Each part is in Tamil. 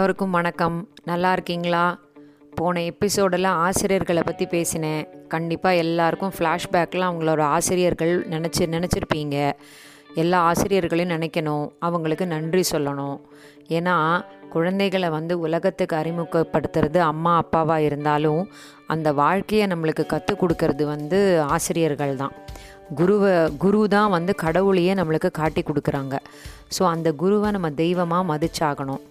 எல்லோருக்கும் வணக்கம். நல்லா இருக்கீங்களா? போன எபிசோடில் ஆசிரியர்களை பற்றி பேசினேன். கண்டிப்பாக எல்லாருக்கும் ஃப்ளாஷ்பேக்கில் அவங்களோட ஆசிரியர்கள் நினச்சி நினச்சிருப்பீங்க. எல்லா ஆசிரியர்களையும் நினைக்கணும். அவங்களுக்கு நன்றி சொல்லணும். ஏன்னா குழந்தைகளை வந்து உலகத்துக்கு அறிமுகப்படுத்துறது அம்மா அப்பாவாக இருந்தாலும் அந்த வாழ்க்கையை நம்மளுக்கு கற்றுக் கொடுக்கறது வந்து ஆசிரியர்கள் தான். குருவை குரு தான் வந்து கடவுளையே நம்மளுக்கு காட்டி கொடுக்குறாங்க. ஸோ அந்த குருவை நம்ம தெய்வமாக மதிச்சாகணும்.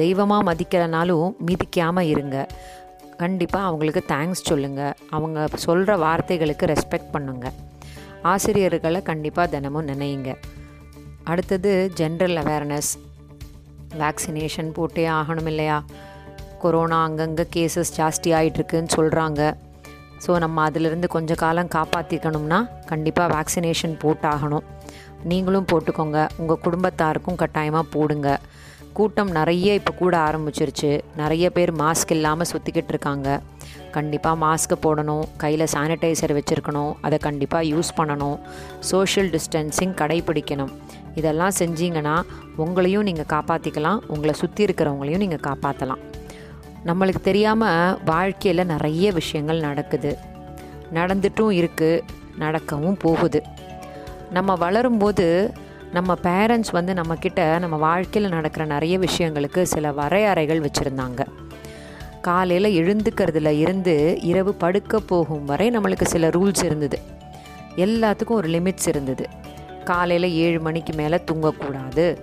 தெய்வமாக மதிக்கிறனாலும் மிதிக்காமல் இருங்க. கண்டிப்பாக அவங்களுக்கு தேங்க்ஸ் சொல்லுங்கள் அவங்க சொல்கிற வார்த்தைகளுக்கு ரெஸ்பெக்ட் பண்ணுங்கள் ஆசிரியர்களை கண்டிப்பாக தினமும் நினையுங்க. அடுத்தது ஜென்ரல் அவேர்னஸ் வேக்சினேஷன் போட்டே ஆகணும் இல்லையா? கொரோனா அங்கங்கே கேசஸ் ஜாஸ்தி ஆகிட்டுருக்குன்னு சொல்கிறாங்க ஸோ நம்ம அதிலிருந்து கொஞ்ச காலம் காப்பாற்றிக்கணும்னா கண்டிப்பாக வேக்சினேஷன் போட்டாகணும். நீங்களும் போட்டுக்கோங்க. உங்கள் குடும்பத்தாருக்கும் கட்டாயமாக போடுங்க. கூட்டம் நிறைய இப்போ கூட ஆரம்பிச்சிருச்சு. நிறைய பேர் மாஸ்க் இல்லாமல் சுற்றிக்கிட்டு இருக்காங்க. கண்டிப்பாக மாஸ்க்கு போடணும். கையில் சானிடைசர் வச்சுருக்கணும். அதை கண்டிப்பாக யூஸ் பண்ணணும். சோஷியல் டிஸ்டன்சிங் கடைபிடிக்கணும். இதெல்லாம் செஞ்சீங்கன்னா உங்களையும் நீங்கள் காப்பாற்றிக்கலாம் உங்களை சுற்றி இருக்கிறவங்களையும் நீங்கள் காப்பாற்றலாம் நம்மளுக்கு தெரியாமல் வாழ்க்கையில் நிறைய விஷயங்கள் நடக்குது. நடந்துட்டும் இருக்குது நடக்கவும் போகுது. நம்ம வளரும்போது நம்ம பேரண்ட்ஸ் வந்து நம்மக்கிட்ட நம்ம வாழ்க்கையில் நடக்கிற நிறைய விஷயங்களுக்கு சில வரையறைகள் வச்சுருந்தாங்க. காலையில் எழுந்துக்கிறதுல இருந்து இரவு படுக்க போகும் வரை நம்மளுக்கு சில ரூல்ஸ் இருந்தது. எல்லாத்துக்கும் ஒரு லிமிட்ஸ் இருந்தது. காலையில் ஏழு மணிக்கு மேலே தூங்கக்கூடாது.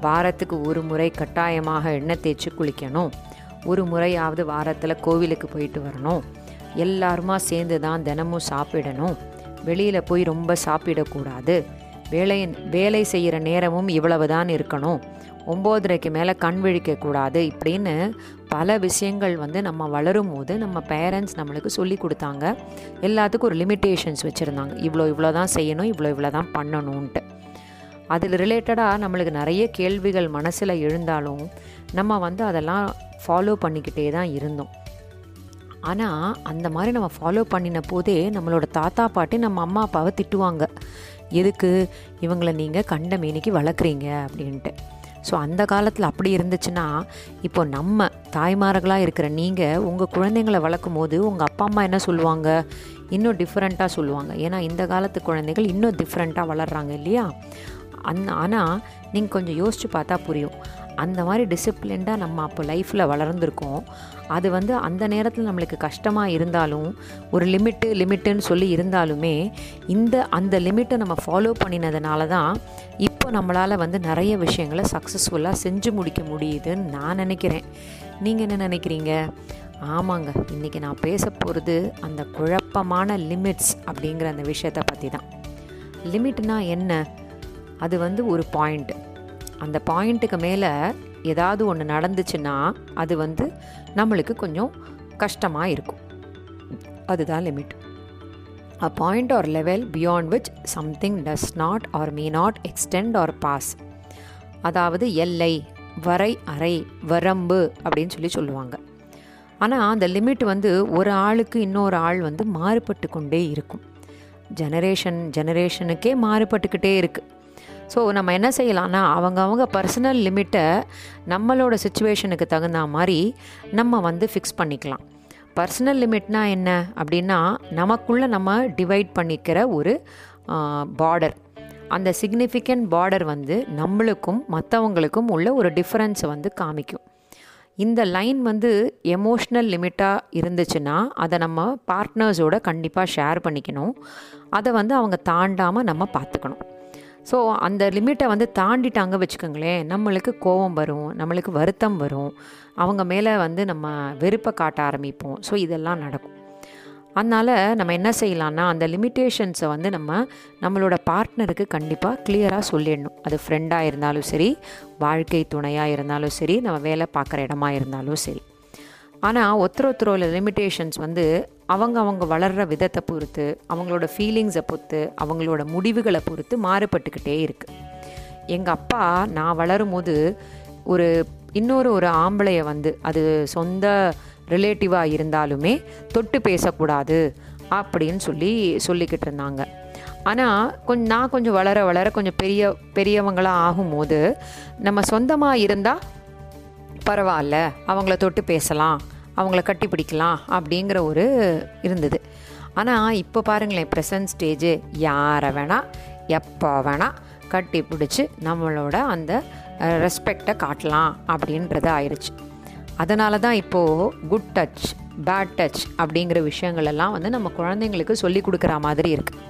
வாரத்துக்கு ஒரு முறை கட்டாயமாக எண்ணெய் தேய்ச்சி குளிக்கணும். ஒரு முறையாவது வாரத்தில் கோவிலுக்கு போயிட்டு வரணும். எல்லாருமா சேர்ந்து தான் தினமும் சாப்பிடணும். வெளியில் போய் ரொம்ப சாப்பிடக்கூடாது. வேலையின் வேலை செய்கிற நேரமும் இவ்வளவு தான் இருக்கணும். ஒம்போதரைக்கு மேலே கண் விழிக்கக்கூடாது இப்படின்னு பல விஷயங்கள் வந்து நம்ம வளரும் போது நம்ம பேரண்ட்ஸ் நம்மளுக்கு சொல்லி கொடுத்தாங்க. எல்லாத்துக்கும் ஒரு லிமிட்டேஷன்ஸ் வச்சுருந்தாங்க. இவ்வளோ இவ்வளோ தான் செய்யணும் இவ்வளோ இவ்வளோ தான் பண்ணணுன்ட்டு அதில் ரிலேட்டடாக நம்மளுக்கு நிறைய கேள்விகள் மனசில் எழுந்தாலும் நம்ம வந்து அதெல்லாம் ஃபாலோ பண்ணிக்கிட்டே தான் இருந்தோம். ஆனால் அந்த மாதிரி நம்ம ஃபாலோ பண்ணின போதே நம்மளோட தாத்தா பாட்டி நம்ம அம்மா அப்பாவை திட்டுவாங்க. எதுக்கு இவங்களை நீங்கள் கண்ட மீனிக்கு வளர்க்குறீங்க அப்படின்ட்டு. ஸோ அந்த காலத்தில் அப்படி இருந்துச்சுன்னா இப்போ நம்ம தாய்மார்களாக இருக்கிற நீங்கள் உங்கள் குழந்தைங்களை வளர்க்கும் போது உங்கள் அப்பா அம்மா என்ன சொல்லுவாங்க? இன்னும் டிஃப்ரெண்ட்டாக சொல்லுவாங்க. ஏன்னா இந்த காலத்து குழந்தைகள் இன்னும் டிஃப்ரெண்ட்டாக வளர்கிறாங்க இல்லையா? அந் ஆனால் நீங்கள் கொஞ்சம் யோசித்து பார்த்தா புரியும். அந்த மாதிரி டிசிப்ளின்டாக நம்ம அப்போ லைஃப்பில் வளர்ந்துருக்கோம். அது வந்து அந்த நேரத்தில் நம்மளுக்கு கஷ்டமாக இருந்தாலும் ஒரு லிமிட்டு லிமிட்டுன்னு சொல்லி இருந்தாலுமே இந்த அந்த லிமிட்டை நம்ம ஃபாலோ பண்ணினதுனால தான் இப்போ நம்மளால் வந்து நிறைய விஷயங்களை சக்ஸஸ்ஃபுல்லாக செஞ்சு முடிக்க முடியுதுன்னு நான் நினைக்கிறேன். நீங்கள் என்ன நினைக்கிறீங்க? ஆமாங்க இன்றைக்கி நான் பேச போகிறது அந்த குழப்பமான லிமிட்ஸ் அப்படிங்கிற அந்த விஷயத்தை பற்றி தான் லிமிட்னா என்ன? அது வந்து ஒரு பாயிண்ட் அந்த பாயிண்ட்டுக்கு மேலே ஏதாவது ஒன்று நடந்துச்சுன்னா அது வந்து நம்மளுக்கு கொஞ்சம் கஷ்டமாக இருக்கும். அதுதான் limit. A point or level beyond which something does not or may not extend or pass அதாவது எல்லை வரை அறை வரம்பு அப்படின்னு சொல்லி சொல்லுவாங்க. ஆனால் அந்த லிமிட் வந்து ஒரு ஆளுக்கு இன்னொரு ஆள் வந்து மாறுபட்டு கொண்டே இருக்கும். ஜெனரேஷன் ஜெனரேஷனுக்கே மாறுபட்டுக்கிட்டே இருக்குது ஸோ நம்ம என்ன செய்யலாம்னா அவங்க அவங்க பர்சனல் லிமிட்டை நம்மளோட சுச்சுவேஷனுக்கு தகுந்த மாதிரி நம்ம வந்து ஃபிக்ஸ் பண்ணிக்கலாம். பர்சனல் லிமிட்னா என்ன? அப்படின்னா நமக்குள்ளே நம்ம டிவைட் பண்ணிக்கிற ஒரு பார்டர் அந்த சிக்னிஃபிகண்ட் பார்டர் வந்து நம்மளுக்கும் மற்றவங்களுக்கும் உள்ள ஒரு டிஃப்ரென்ஸை வந்து காமிக்கும். இந்த லைன் வந்து எமோஷ்னல் லிமிட்டாக இருந்துச்சுன்னா அதை நம்ம பார்ட்னர்ஸோட கண்டிப்பாக ஷேர் பண்ணிக்கணும். அதை வந்து அவங்க தாண்டாமல் நம்ம பார்த்துக்கணும். ஸோ அந்த லிமிட்டை வந்து தாண்டிட்டாங்க வச்சுக்கோங்களேன். நம்மளுக்கு கோபம் வரும் நம்மளுக்கு வருத்தம் வரும். அவங்க மேலே வந்து நம்ம வெறுப்பை காட்ட ஆரம்பிப்போம். ஸோ இதெல்லாம் நடக்கும். அதனால் நம்ம என்ன செய்யலாம்னா அந்த லிமிட்டேஷன்ஸை வந்து நம்ம நம்மளோட பார்ட்னருக்கு கண்டிப்பாக கிளியராக சொல்லிடணும். அது ஃப்ரெண்டாக இருந்தாலும் சரி வாழ்க்கை துணையாக இருந்தாலும் சரி நம்ம வேலை பார்க்குற இடமா இருந்தாலும் சரி. ஆனால் ஒருத்தர் ஒருத்தரோட லிமிட்டேஷன்ஸ் வந்து அவங்க அவங்க வளர்கிற விதத்தை பொறுத்து அவங்களோட ஃபீலிங்ஸை பொறுத்து அவங்களோட முடிவுகளை பொறுத்து மாறுபட்டுக்கிட்டே இருக்குது எங்கள் அப்பா நான் வளரும் போது ஒரு இன்னொரு ஒரு ஆம்பளையை வந்து அது சொந்த ரிலேட்டிவாக இருந்தாலுமே தொட்டு பேசக்கூடாது அப்படின்னு சொல்லி சொல்லிக்கிட்டு இருந்தாங்க. ஆனால் கொஞ்சம் நான் கொஞ்சம் வளர வளர கொஞ்சம் பெரிய பெரியவங்களாக ஆகும்போது நம்ம சொந்தமாக இருந்தால் பரவாயில்ல அவங்கள தொட்டு பேசலாம் அவங்கள கட்டி பிடிக்கலாம் அப்படிங்கிற ஒரு இருந்தது. ஆனால் இப்போ பாருங்களேன் ப்ரெசன்ட் ஸ்டேஜு யாரை வேணால் எப்போ வேணால் கட்டி பிடிச்சி நம்மளோட அந்த ரெஸ்பெக்டை காட்டலாம் அப்படின்றது ஆயிடுச்சு அதனால தான் இப்போது குட் டச் பேட் டச் அப்படிங்கிற விஷயங்கள் எல்லாம் வந்து நம்ம குழந்தைங்களுக்கு சொல்லி கொடுக்குற மாதிரி இருக்குது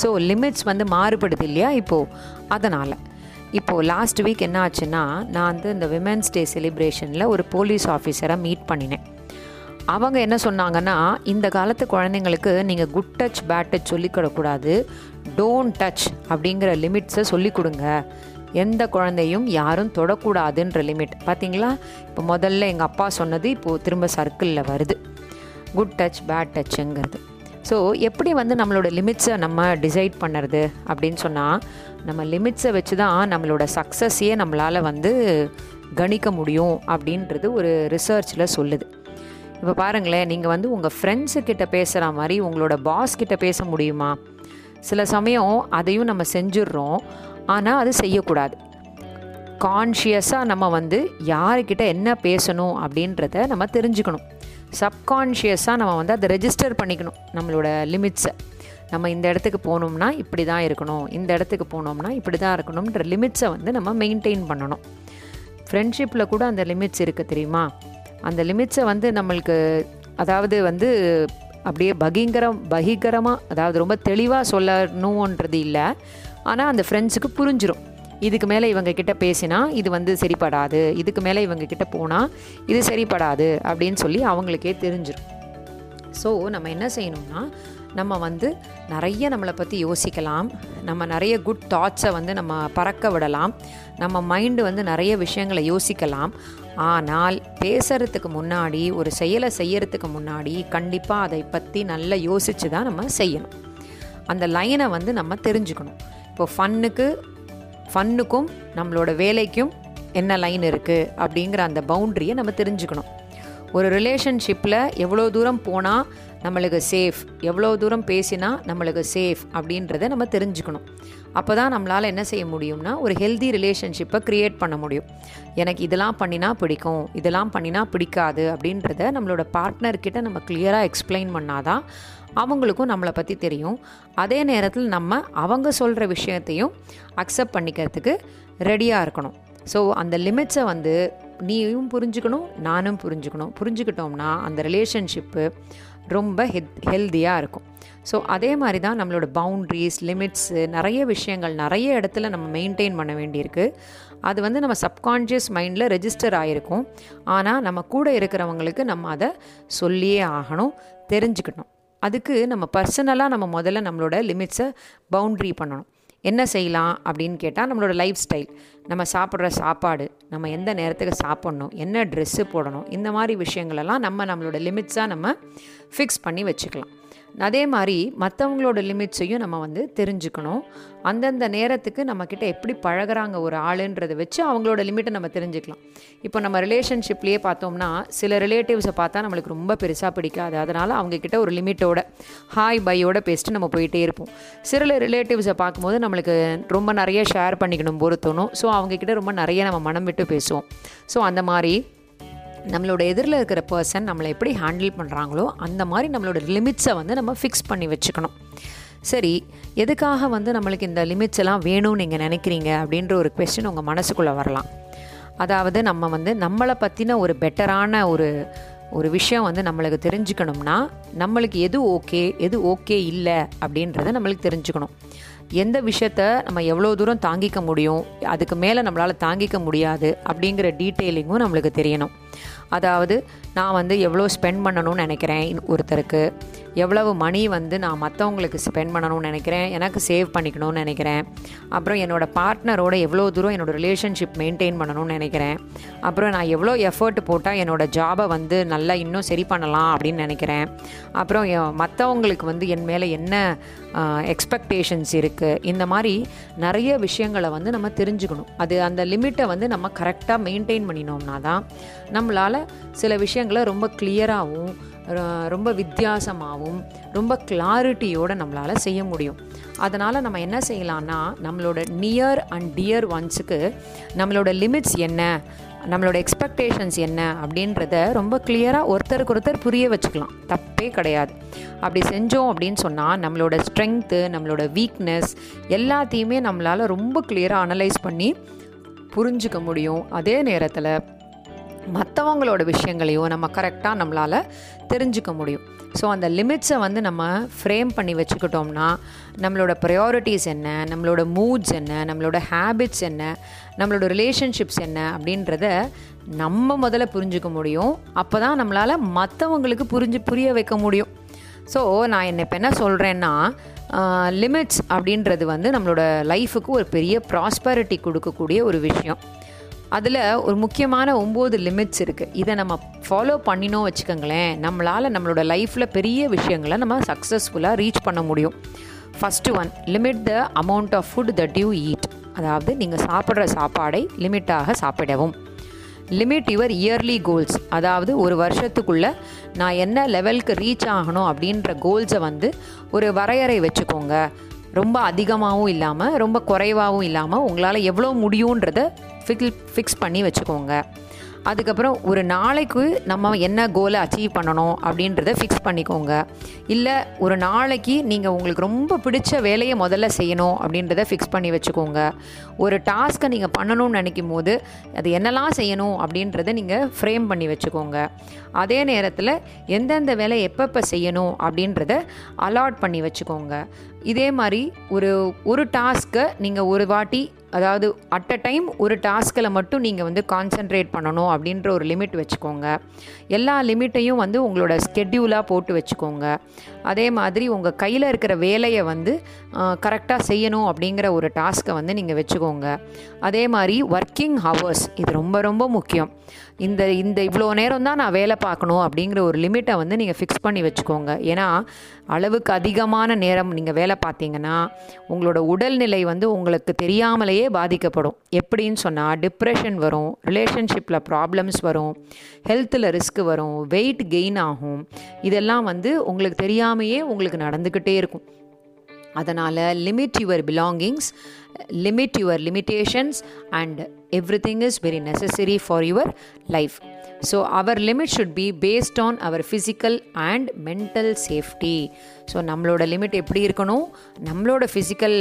ஸோ லிமிட்ஸ் வந்து மாறுபடுது இல்லையா இப்போது அதனால். இப்போது லாஸ்ட் வீக் என்ன ஆச்சுன்னா நான் வந்து இந்த விமென்ஸ் டே செலிப்ரேஷனில் ஒரு போலீஸ் ஆஃபீஸரை மீட் பண்ணினேன். அவங்க என்ன சொன்னாங்கன்னா இந்த காலத்து குழந்தைங்களுக்கு நீங்கள் குட் டச் பேட் டச் சொல்லிக்கூடக்கூடாது டோன்ட் டச் அப்படிங்கிற லிமிட்ஸை சொல்லிக் கொடுங்க. எந்த குழந்தையும் யாரும் தொடக்கூடாதுன்ற லிமிட். பார்த்தீங்களா இப்போ முதல்ல எங்கள் அப்பா சொன்னது இப்போது திரும்ப சர்க்கிளில் வருது. குட் டச் பேட் டச்சுங்கிறது ஸோ எப்படி வந்து நம்மளோட லிமிட்ஸை நம்ம டிசைட் பண்ணுறது அப்படின்னு சொன்னால் நம்ம லிமிட்ஸை வச்சு தான் நம்மளோட சக்ஸஸையே நம்மளால் வந்து கணிக்க முடியும் அப்படின்றது ஒரு ரிசர்ச்சில் சொல்லுது. இப்போ பாருங்களேன் நீங்கள் வந்து உங்கள் ஃப்ரெண்ட்ஸுக்கிட்ட பேசுகிற மாதிரி உங்களோட பாஸ் கிட்ட பேச முடியுமா? சில சமயம் அதையும் நம்ம செஞ்சிடுறோம். ஆனால் அது செய்யக்கூடாது. கான்ஷியஸாக நம்ம வந்து யாருக்கிட்ட என்ன பேசணும் அப்படின்றத நம்ம தெரிஞ்சுக்கணும். சப்கான்ஷியஸாக நம்ம வந்து அதை ரெஜிஸ்டர் பண்ணிக்கணும் நம்மளோட லிமிட்ஸை நம்ம இந்த இடத்துக்கு போகணும்னா இப்படி தான் இருக்கணும் இந்த இடத்துக்கு போனோம்னா இப்படி தான் இருக்கணும்ன்ற லிமிட்ஸை வந்து நம்ம மெயின்டைன் பண்ணணும். ஃப்ரெண்ட்ஷிப்பில் கூட அந்த லிமிட்ஸ் இருக்குது தெரியுமா? அந்த லிமிட்ஸை வந்து நம்மளுக்கு அதாவது வந்து அப்படியே பகிங்கரம் பகிகரமாக அதாவது ரொம்ப தெளிவாக சொல்லணுன்றது இல்லை. ஆனால் அந்த ஃப்ரெண்ட்ஸுக்கு புரிஞ்சிடும் இதுக்கு மேலே இவங்க கிட்ட பேசினா இது வந்து சரிப்படாது இதுக்கு மேலே இவங்க கிட்ட போனால் இது சரிப்படாது அப்படின்னு சொல்லி அவங்களுக்கே தெரிஞ்சிடும் ஸோ நம்ம என்ன செய்யணும்னா நம்ம வந்து நிறைய நம்மளை பற்றி யோசிக்கலாம் நம்ம நிறைய குட் தாட்ஸை வந்து நம்ம பறக்க விடலாம் நம்ம மைண்டு வந்து நிறைய விஷயங்களை யோசிக்கலாம். ஆனால் பேசுகிறதுக்கு முன்னாடி ஒரு செயலை செய்யறதுக்கு முன்னாடி கண்டிப்பாக அதை பற்றி நல்லா யோசித்து தான் நம்ம செய்யணும். அந்த லைனை வந்து நம்ம தெரிஞ்சுக்கணும். இப்போ ஃபன்னுக்கு ஃபன்னுக்கும் நம்மளோட வேலைக்கும் என்ன லைன் இருக்குது அப்படிங்கிற அந்த பவுண்ட்ரியை நம்ம தெரிஞ்சுக்கணும். ஒரு ரிலேஷன்ஷிப்பில் எவ்வளோ தூரம் போனால் நம்மளுக்கு சேஃப் எவ்வளோ தூரம் பேசினா நம்மளுக்கு சேஃப் அப்படின்றத நம்ம தெரிஞ்சுக்கணும். அப்போ தான் நம்மளால் என்ன செய்ய முடியும்னா ஒரு ஹெல்தி ரிலேஷன்ஷிப்பை க்ரியேட் பண்ண முடியும். எனக்கு இதெல்லாம் பண்ணினா பிடிக்கும் இதெல்லாம் பண்ணினா பிடிக்காது அப்படின்றத நம்மளோட பார்ட்னர்கிட்ட நம்ம கிளியராக எக்ஸ்பிளைன் பண்ணாதான் அவங்களுக்கும் நம்மளை பற்றி தெரியும். அதே நேரத்தில் நம்ம அவங்க சொல்கிற விஷயத்தையும் அக்செப்ட் பண்ணிக்கிறதுக்கு ரெடியாக இருக்கணும். ஸோ அந்த லிமிட்ஸை வந்து நீயும் புரிஞ்சுக்கணும் நானும் புரிஞ்சுக்கணும். புரிஞ்சுக்கிட்டோம்னா அந்த ரிலேஷன்ஷிப்பு ரொம்ப ஹெத் ஹெல்த்தியாக இருக்கும். ஸோ அதே மாதிரி தான் நம்மளோட பவுண்ட்ரிஸ் லிமிட்ஸு நிறைய விஷயங்கள் நிறைய இடத்துல நம்ம மெயின்டைன் பண்ண வேண்டியிருக்கு. அது வந்து நம்ம சப்கான்ஷியஸ் மைண்டில் ரெஜிஸ்டர் ஆகிருக்கும் ஆனால் நம்ம கூட இருக்கிறவங்களுக்கு நம்ம அதை சொல்லியே ஆகணும் தெரிஞ்சுக்கணும். அதுக்கு நம்ம பர்சனலாக நம்ம முதல்ல நம்மளோட லிமிட்ஸை பவுண்ட்ரி பண்ணணும். என்ன செய்யலாம் அப்படின்னு கேட்டால் நம்மளோட லைஃப் ஸ்டைல் நம்ம சாப்பிட்ற சாப்பாடு நம்ம எந்த நேரத்துக்கு சாப்பிட்ணும் என்ன ட்ரெஸ்ஸு போடணும் இந்த மாதிரி விஷயங்களெல்லாம் நம்ம நம்மளோட லிமிட்ஸாக நம்ம ஃபிக்ஸ் பண்ணி வச்சுக்கலாம். அதே மாதிரி மற்றவங்களோட லிமிட்ஸையும் நம்ம வந்து தெரிஞ்சுக்கணும். அந்தந்த நேரத்துக்கு நம்மக்கிட்ட எப்படி பழகுறாங்க ஒரு ஆளுன்றதை வச்சு அவங்களோட லிமிட்டை நம்ம தெரிஞ்சுக்கலாம். இப்போ நம்ம ரிலேஷன்ஷிப்லேயே பார்த்தோம்னா சில ரிலேட்டிவ்ஸை பார்த்தா நம்மளுக்கு ரொம்ப பெருசாக பிடிக்காது. அதனால் அவங்கக்கிட்ட ஒரு லிமிட்டோட ஹாய் பையோட பேசிட்டு நம்ம போயிட்டே இருப்போம். சில ரிலேட்டிவ்ஸை பார்க்கும்போது நம்மளுக்கு ரொம்ப நிறைய ஷேர் பண்ணிக்கணும் போது தோணும் ஸோ அவங்கக்கிட்ட ரொம்ப நிறைய நம்ம மனம் விட்டு பேசுவோம். ஸோ அந்த மாதிரி நம்மளோட எதிரில் இருக்கிற பர்சன் நம்மளை எப்படி ஹேண்டில் பண்ணுறாங்களோ அந்த மாதிரி நம்மளோட லிமிட்ஸை வந்து நம்ம ஃபிக்ஸ் பண்ணி வச்சுக்கணும். சரி எதுக்காக வந்து நம்மளுக்கு இந்த லிமிட்ஸ் எல்லாம் வேணும்னு நீங்கள் நினைக்கிறீங்க அப்படின்ற ஒரு கொஸ்டின் உங்கள் மனசுக்குள்ளே வரலாம். அதாவது நம்ம வந்து நம்மளை பற்றின ஒரு பெட்டரான ஒரு ஒரு விஷயம் வந்து நம்மளுக்கு தெரிஞ்சுக்கணும்னா நம்மளுக்கு எது ஓகே எது ஓகே இல்லை அப்படின்றத நம்மளுக்கு தெரிஞ்சுக்கணும். எந்த விஷயத்த நம்ம எவ்வளோ தூரம் தாங்கிக்க முடியும் அதுக்கு மேலே நம்மளால் தாங்கிக்க முடியாது அப்படிங்கிற டீட்டெயிலிங்கும் நம்மளுக்கு தெரியணும். அதாவது நான் வந்து எவ்வளோ ஸ்பெண்ட் பண்ணணும்னு நினைக்கிறேன் ஒருத்தருக்கு. எவ்வளவு மணி வந்து நான் மற்றவங்களுக்கு ஸ்பெண்ட் பண்ணணும்னு நினைக்கிறேன். எனக்கு சேவ் பண்ணிக்கணும்னு நினைக்கிறேன். அப்புறம் என்னோடய பார்ட்னரோட எவ்வளோ தூரம் என்னோடய ரிலேஷன்ஷிப் மெயின்டைன் பண்ணணும்னு நினைக்கிறேன். அப்புறம் நான் எவ்வளோ எஃபர்ட் போட்டால் என்னோடய ஜாபை வந்து நல்லா இன்னும் சரி பண்ணலாம் அப்படின்னு நினைக்கிறேன். அப்புறம் மற்றவங்களுக்கு வந்து என் மேலே என்ன எக்ஸ்பெக்டேஷன்ஸ் இருக்குது இந்த மாதிரி நிறைய விஷயங்களை வந்து நம்ம தெரிஞ்சுக்கணும். அது அந்த லிமிட்டை வந்து நம்ம கரெக்டாக மெயின்டைன் பண்ணினோம்னா தான் நம்மளால் சில விஷயங்கள் ரொம்ப கிளியராகவும் ரொம்ப வித்தியாசமாகவும் ரொம்ப கிளாரிட்டியோடு நம்மளால் செய்ய முடியும். அதனால் நம்ம என்ன செய்யலான்னா நம்மளோட நியர் அண்ட் டியர் ஒன்ஸுக்கு நம்மளோட லிமிட்ஸ் என்ன நம்மளோட எக்ஸ்பெக்டேஷன்ஸ் என்ன அப்படின்றத ரொம்ப கிளியராக ஒருத்தருக்கு ஒருத்தர் புரிய வச்சுக்கலாம். தப்பே கிடையாது. அப்படி செஞ்சோம் அப்படின்னு சொன்னால் நம்மளோட ஸ்ட்ரென்த்து நம்மளோட வீக்னஸ் எல்லாத்தையுமே நம்மளால் ரொம்ப கிளியராக அனலைஸ் பண்ணி புரிஞ்சுக்க முடியும். அதே நேரத்தில் மற்றவங்களோட விஷயங்களையும் நம்ம கரெக்டாக நம்மளால் தெரிஞ்சுக்க முடியும். ஸோ அந்த லிமிட்ஸை வந்து நம்ம ஃப்ரேம் பண்ணி வச்சுக்கிட்டோம்னா நம்மளோட ப்ரையாரிட்டிஸ் என்ன நம்மளோட மூட்ஸ் என்ன நம்மளோட ஹேபிட்ஸ் என்ன நம்மளோட ரிலேஷன்ஷிப்ஸ் என்ன அப்படின்றத நம்ம முதல்ல புரிஞ்சுக்க முடியும். அப்போ தான் நம்மளால் மற்றவங்களுக்கு புரிஞ்சு புரிய வைக்க முடியும். ஸோ நான் என்ன இப்போ என்ன சொல்கிறேன்னா லிமிட்ஸ் அப்படின்றது வந்து நம்மளோட லைஃபுக்கு ஒரு பெரிய ப்ராஸ்பரிட்டி கொடுக்கக்கூடிய ஒரு விஷயம். அதில் ஒரு முக்கியமான ஒம்பது லிமிட்ஸ் இருக்குது இதை நம்ம ஃபாலோ பண்ணினோம் வச்சுக்கோங்களேன். நம்மளால் நம்மளோட லைஃப்பில் பெரிய விஷயங்களை நம்ம சக்ஸஸ்ஃபுல்லாக ரீச் பண்ண முடியும். First one limit the amount of food that you eat அதாவது நீங்கள் சாப்பிட்ற சாப்பாடை லிமிட்டாக சாப்பிடவும். லிமிட் யுவர் இயர்லி கோல்ஸ் அதாவது ஒரு வருஷத்துக்குள்ளே நான் என்ன லெவலுக்கு ரீச் ஆகணும் அப்படின்ற கோல்ஸை வந்து ஒரு வரையறை வச்சுக்கோங்க. ரொம்ப அதிகமாகவும் இல்லாமல் ரொம்ப குறைவாகவும் இல்லாமல் உங்களால் எவ்வளோ முடியுன்றத ஃபிக்ஸ் ஃபிக்ஸ் பண்ணி வச்சுக்கோங்க. அதுக்கப்புறம் ஒரு நாளைக்கு நம்ம என்ன கோலை அச்சீவ் பண்ணணும் அப்படின்றத ஃபிக்ஸ் பண்ணிக்கோங்க. இல்லை ஒரு நாளைக்கு நீங்கள் உங்களுக்கு ரொம்ப பிடிச்ச வேலையை முதல்ல செய்யணும் அப்படின்றத ஃபிக்ஸ் பண்ணி வச்சுக்கோங்க. ஒரு டாஸ்க்கை நீங்கள் பண்ணணும்னு நினைக்கும் போது அது என்னெல்லாம் செய்யணும் அப்படின்றத நீங்கள் ஃப்ரேம் பண்ணி வச்சுக்கோங்க. அதே நேரத்தில் எந்தெந்த வேலை எப்பப்போ செய்யணும் அப்படின்றத அலாட் பண்ணி வச்சுக்கோங்க. இதே மாதிரி ஒரு ஒரு டாஸ்க்கை நீங்கள் ஒரு வாட்டி அதாவது அட் அ டைம் ஒரு டாஸ்கில் மட்டும் நீங்கள் வந்து கான்சென்ட்ரேட் பண்ணணும் அப்படின்ற ஒரு லிமிட் வச்சுக்கோங்க. எல்லா லிமிட்டையும் வந்து உங்களோட ஸ்கெட்யூலாக போட்டு வச்சுக்கோங்க. அதே மாதிரி உங்கள் கையில் இருக்கிற வேலையை வந்து கரெக்டாக செய்யணும் அப்படிங்கிற ஒரு டாஸ்க்கை வந்து நீங்கள் வச்சுக்கோங்க. அதே மாதிரி ஒர்க்கிங் ஹவர்ஸ் இது ரொம்ப ரொம்ப முக்கியம். இந்த இந்த இவ்வளோ நேரம் தான் நான் வேலை பார்க்கணும் அப்படிங்கிற ஒரு லிமிட்டை வந்து நீங்கள் ஃபிக்ஸ் பண்ணி வச்சுக்கோங்க. ஏன்னா அளவுக்கு அதிகமான நேரம் நீங்கள் வேலை பார்த்தீங்கன்னா உங்களோட உடல்நிலை வந்து உங்களுக்கு தெரியாமலேயே பாதிக்கப்படும். எப்படின்னு சொன்னால் டிப்ரெஷன் வரும் ரிலேஷன்ஷிப்பில் ப்ராப்ளம்ஸ் வரும் ஹெல்த்தில் ரிஸ்க் வரும் வெயிட் கெயின் ஆகும். இதெல்லாம் வந்து உங்களுக்கு தெரியாமல் தெரியாமையே உங்களுக்கு நடந்துக்கிட்டே இருக்கும். அதனால் limit your belongings limit your limitations and everything is very necessary for your life so our limit should be based on our physical and mental safety so நம்மளோட லிமிட் எப்படி இருக்கணும்? நம்மளோட ஃபிசிக்கல்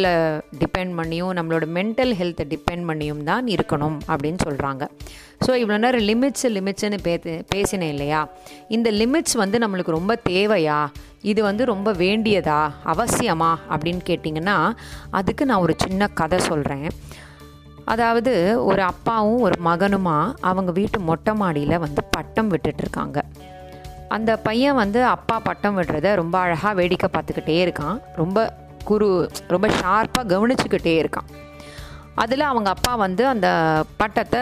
டிபெண்ட் பண்ணியும் நம்மளோட மென்டல் ஹெல்த்தை டிபெண்ட் பண்ணியும் தான் இருக்கணும் அப்படின்னு சொல்கிறாங்க ஸோ இவ்வளோ நேரம் லிமிட்ஸ் லிமிட்ஸ்னு பே பேசினேன் இல்லையா? இந்த லிமிட்ஸ் வந்து நம்மளுக்கு ரொம்ப தேவையா? இது வந்து ரொம்ப வேண்டியதா? அவசியமா? அப்படின்னு கேட்டிங்கன்னா அதுக்கு நான் ஒரு சின்ன கதை சொல்கிறேன் அதாவது ஒரு அப்பாவும் ஒரு மகனுமா அவங்க வீட்டு மொட்டை மாடியில் வந்து பட்டம் விட்டுட்ருக்காங்க அந்த பையன் வந்து அப்பா பட்டம் விடுறத ரொம்ப அழகாக வேடிக்கை பார்த்துக்கிட்டே இருக்கான். ரொம்ப குரு ரொம்ப ஷார்ப்பாக கவனிச்சுக்கிட்டே இருக்கான். அதில் அவங்க அப்பா வந்து அந்த பட்டத்தை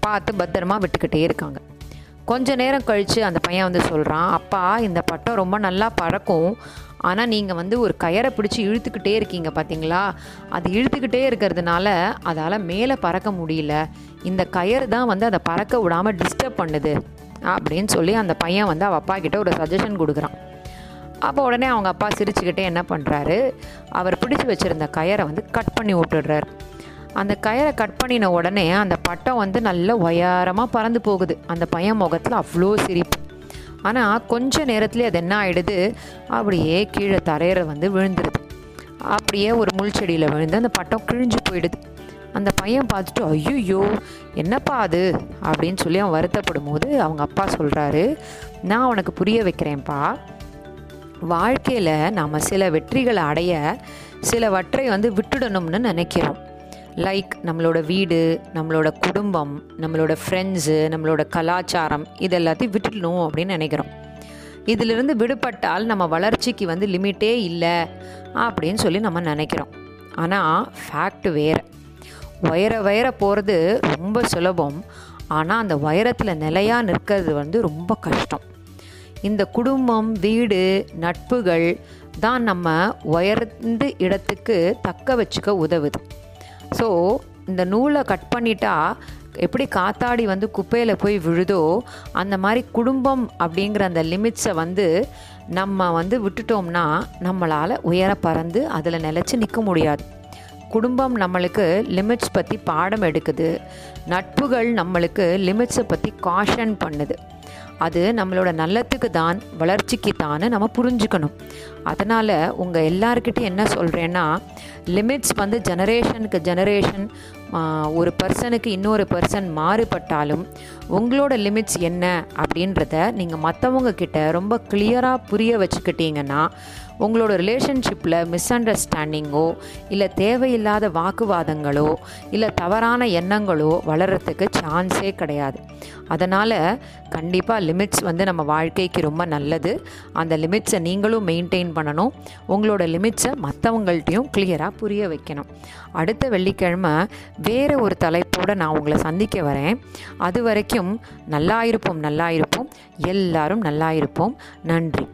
பார்த்து பத்திரமா விட்டுக்கிட்டே இருக்காங்க. கொஞ்ச நேரம் கழித்து அந்த பையன் வந்து சொல்கிறான் அப்பா இந்த பட்டம் ரொம்ப நல்லா பறக்கும். ஆனால் நீங்கள் வந்து ஒரு கயரை பிடிச்சி இழுத்துக்கிட்டே இருக்கீங்க பார்த்தீங்களா அது இழுத்துக்கிட்டே இருக்கிறதுனால அதால் மேலே பறக்க முடியல. இந்த கயர் தான் வந்து அதை பறக்க விடாமல் டிஸ்டர்ப் பண்ணுது அப்படின்னு சொல்லி அந்த பையன் வந்து அவள் அப்பா கிட்ட ஒரு சஜஷன் கொடுக்குறான். அப்போ உடனே அவங்க அப்பா சிரிச்சுக்கிட்டே என்ன பண்ணுறாரு அவர் பிடிச்சி வச்சுருந்த கயரை வந்து கட் பண்ணி விட்டுடுறாரு. அந்த கயரை கட் பண்ணின உடனே அந்த பட்டம் வந்து நல்ல உயரமாக பறந்து போகுது. அந்த பையன் முகத்தில் அவ்வளோ சிரிப்பு. ஆனால் கொஞ்ச நேரத்துலேயே அது என்ன ஆகிடுது அப்படியே கீழே தரையிற வந்து விழுந்துருது. அப்படியே ஒரு முள் செடியில் விழுந்து அந்த பட்டம் கிழிஞ்சு போயிடுது. அந்த பையன் பார்த்துட்டு ஐயோ என்னப்பா அது? அப்படின்னு சொல்லி அவன் வருத்தப்படும் போது அவங்க அப்பா சொல்கிறாரு நான் உனக்கு புரிய வைக்கிறேன்ப்பா. வாழ்க்கையில் நாம் சில வெற்றிகளை அடைய சிலவற்றை வந்து விட்டுடணும்னு நினைக்கிறோம். லைக் நம்மளோட வீடு நம்மளோட குடும்பம் நம்மளோட ஃப்ரெண்ட்ஸு நம்மளோட கலாச்சாரம் இது எல்லாத்தையும் விட்டுடணும் அப்படின்னு நினைக்கிறோம். இதிலிருந்து விடுபட்டால் நம்ம வளர்ச்சிக்கு வந்து லிமிட்டே இல்லை அப்படின்னு சொல்லி நம்ம நினைக்கிறோம். ஆனால் ஃபேக்ட் வேறு. உயர வயர போகிறது ரொம்ப சுலபம். ஆனால் அந்த உயரத்தில் நிலையாக நிற்கிறது வந்து ரொம்ப கஷ்டம். இந்த குடும்பம் வீடு நட்புகள் தான் நம்ம உயர்ந்து இடத்துக்கு தக்க வச்சுக்க உதவுது. ஸோ இந்த நூலை கட் பண்ணிட்டா எப்படி காத்தாடி வந்து குப்பையில் போய் விழுதோ அந்த மாதிரி குடும்பம் அப்படிங்கிற அந்த லிமிட்ஸை வந்து நம்ம வந்து விட்டுட்டோம்னா நம்மளால் உயர பறந்து அதில் நிலச்சி நிற்க முடியாது. குடும்பம் நம்மளுக்கு லிமிட்ஸ் பற்றி பாடம் எடுக்குது. நட்புகள் நம்மளுக்கு லிமிட்ஸை பற்றி காஷன் பண்ணுது. அது நம்மளோட நல்லத்துக்கு தான் வளர்ச்சிக்கு தான் நம்ம புரிஞ்சுக்கணும். அதனால் உங்கள் எல்லாருக்கிட்டையும் என்ன சொல்கிறேன்னா லிமிட்ஸ் வந்து ஜெனரேஷனுக்கு ஜெனரேஷன் ஒரு பர்சனுக்கு இன்னொரு பர்சன் மாறுபட்டாலும் உங்களோட லிமிட்ஸ் என்ன அப்படின்றத நீங்கள் மற்றவங்க கிட்ட ரொம்ப கிளியராக புரிய வச்சுக்கிட்டீங்கன்னா உங்களோட ரிலேஷன்ஷிப்பில் மிஸ் அண்டர்ஸ்டாண்டிங்கோ இல்லை தேவையில்லாத வாக்குவாதங்களோ இல்லை தவறான எண்ணங்களோ வளர்கிறதுக்கு சான்ஸே கிடையாது. அதனால் கண்டிப்பாக லிமிட்ஸ் வந்து நம்ம வாழ்க்கைக்கு ரொம்ப நல்லது. அந்த லிமிட்ஸை நீங்களும் மெயின்டைன் பண்ணணும். உங்களோட லிமிட்ஸை மற்றவங்கள்ட்டையும் கிளியராக புரிய வைக்கணும். அடுத்த வெள்ளிக்கிழமை வேறு ஒரு தலைப்போடு நான் உங்களை சந்திக்க வரேன். அது வரைக்கும் நல்லா இருப்போம் நல்லா இருப்போம். எல்லாரும் நல்லா இருப்போம். நன்றி.